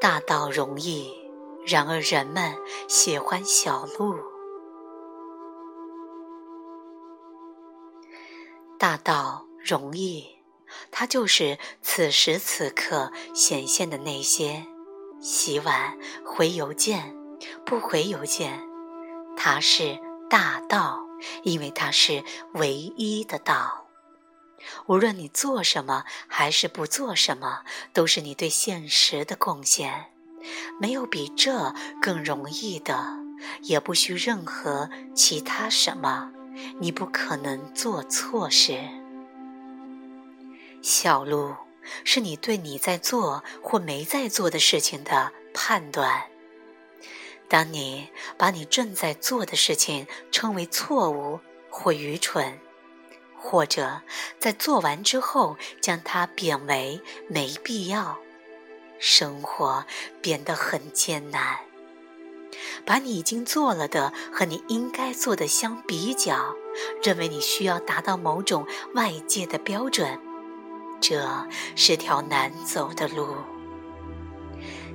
大道容易，然而人们喜欢小路。大道容易，它就是此时此刻显现的那些：洗碗、回邮件、不回邮件。它是大道，因为它是唯一的道。无论你做什么还是不做什么，都是你对现实的贡献。没有比这更容易的，也不需任何其他什么。你不可能做错事。小路是你对你在做或没在做的事情的判断。当你把你正在做的事情称为错误或愚蠢。或者在做完之后将它贬为没必要，生活变得很艰难。把你已经做了的和你应该做的相比较，认为你需要达到某种外界的标准，这是条难走的路。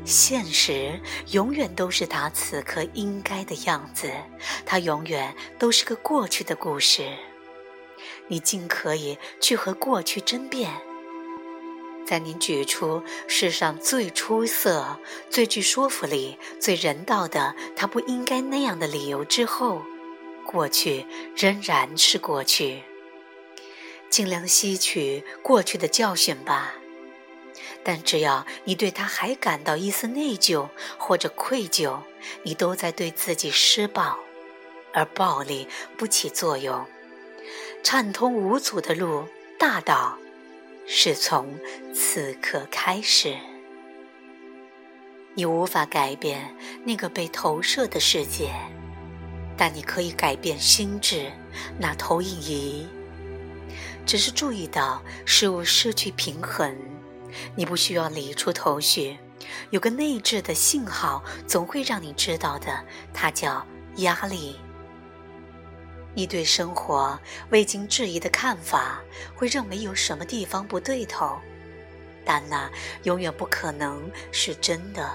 现实永远都是他此刻应该的样子，它永远都是个过去的故事。你尽可以去和过去争辩，在你举出世上最出色、最具说服力、最人道的他不应该那样的理由之后，过去仍然是过去。尽量吸取过去的教训吧，但只要你对他还感到一丝内疚或者愧疚，你都在对自己施暴，而暴力不起作用。畅通无阻的路，大道是从此刻开始。你无法改变那个被投射的世界，但你可以改变心智，那投影仪。只是注意到事物失去平衡，你不需要理出头绪，有个内置的信号总会让你知道的，它叫压力。你对生活未经质疑的看法，会认为有什么地方不对头，但那永远不可能是真的。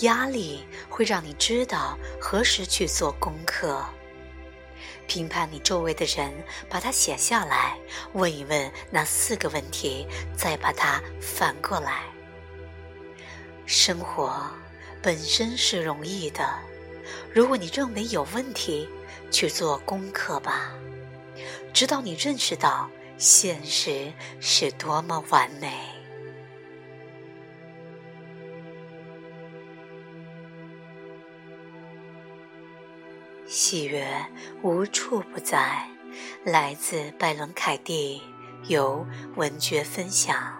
压力会让你知道何时去做功课，评判你周围的人，把它写下来，问一问那四个问题，再把它反过来。生活本身是容易的，如果你认为有问题。去做功课吧，直到你认识到现实是多么完美。喜悦无处不在，来自拜伦·凯蒂，由文觉分享。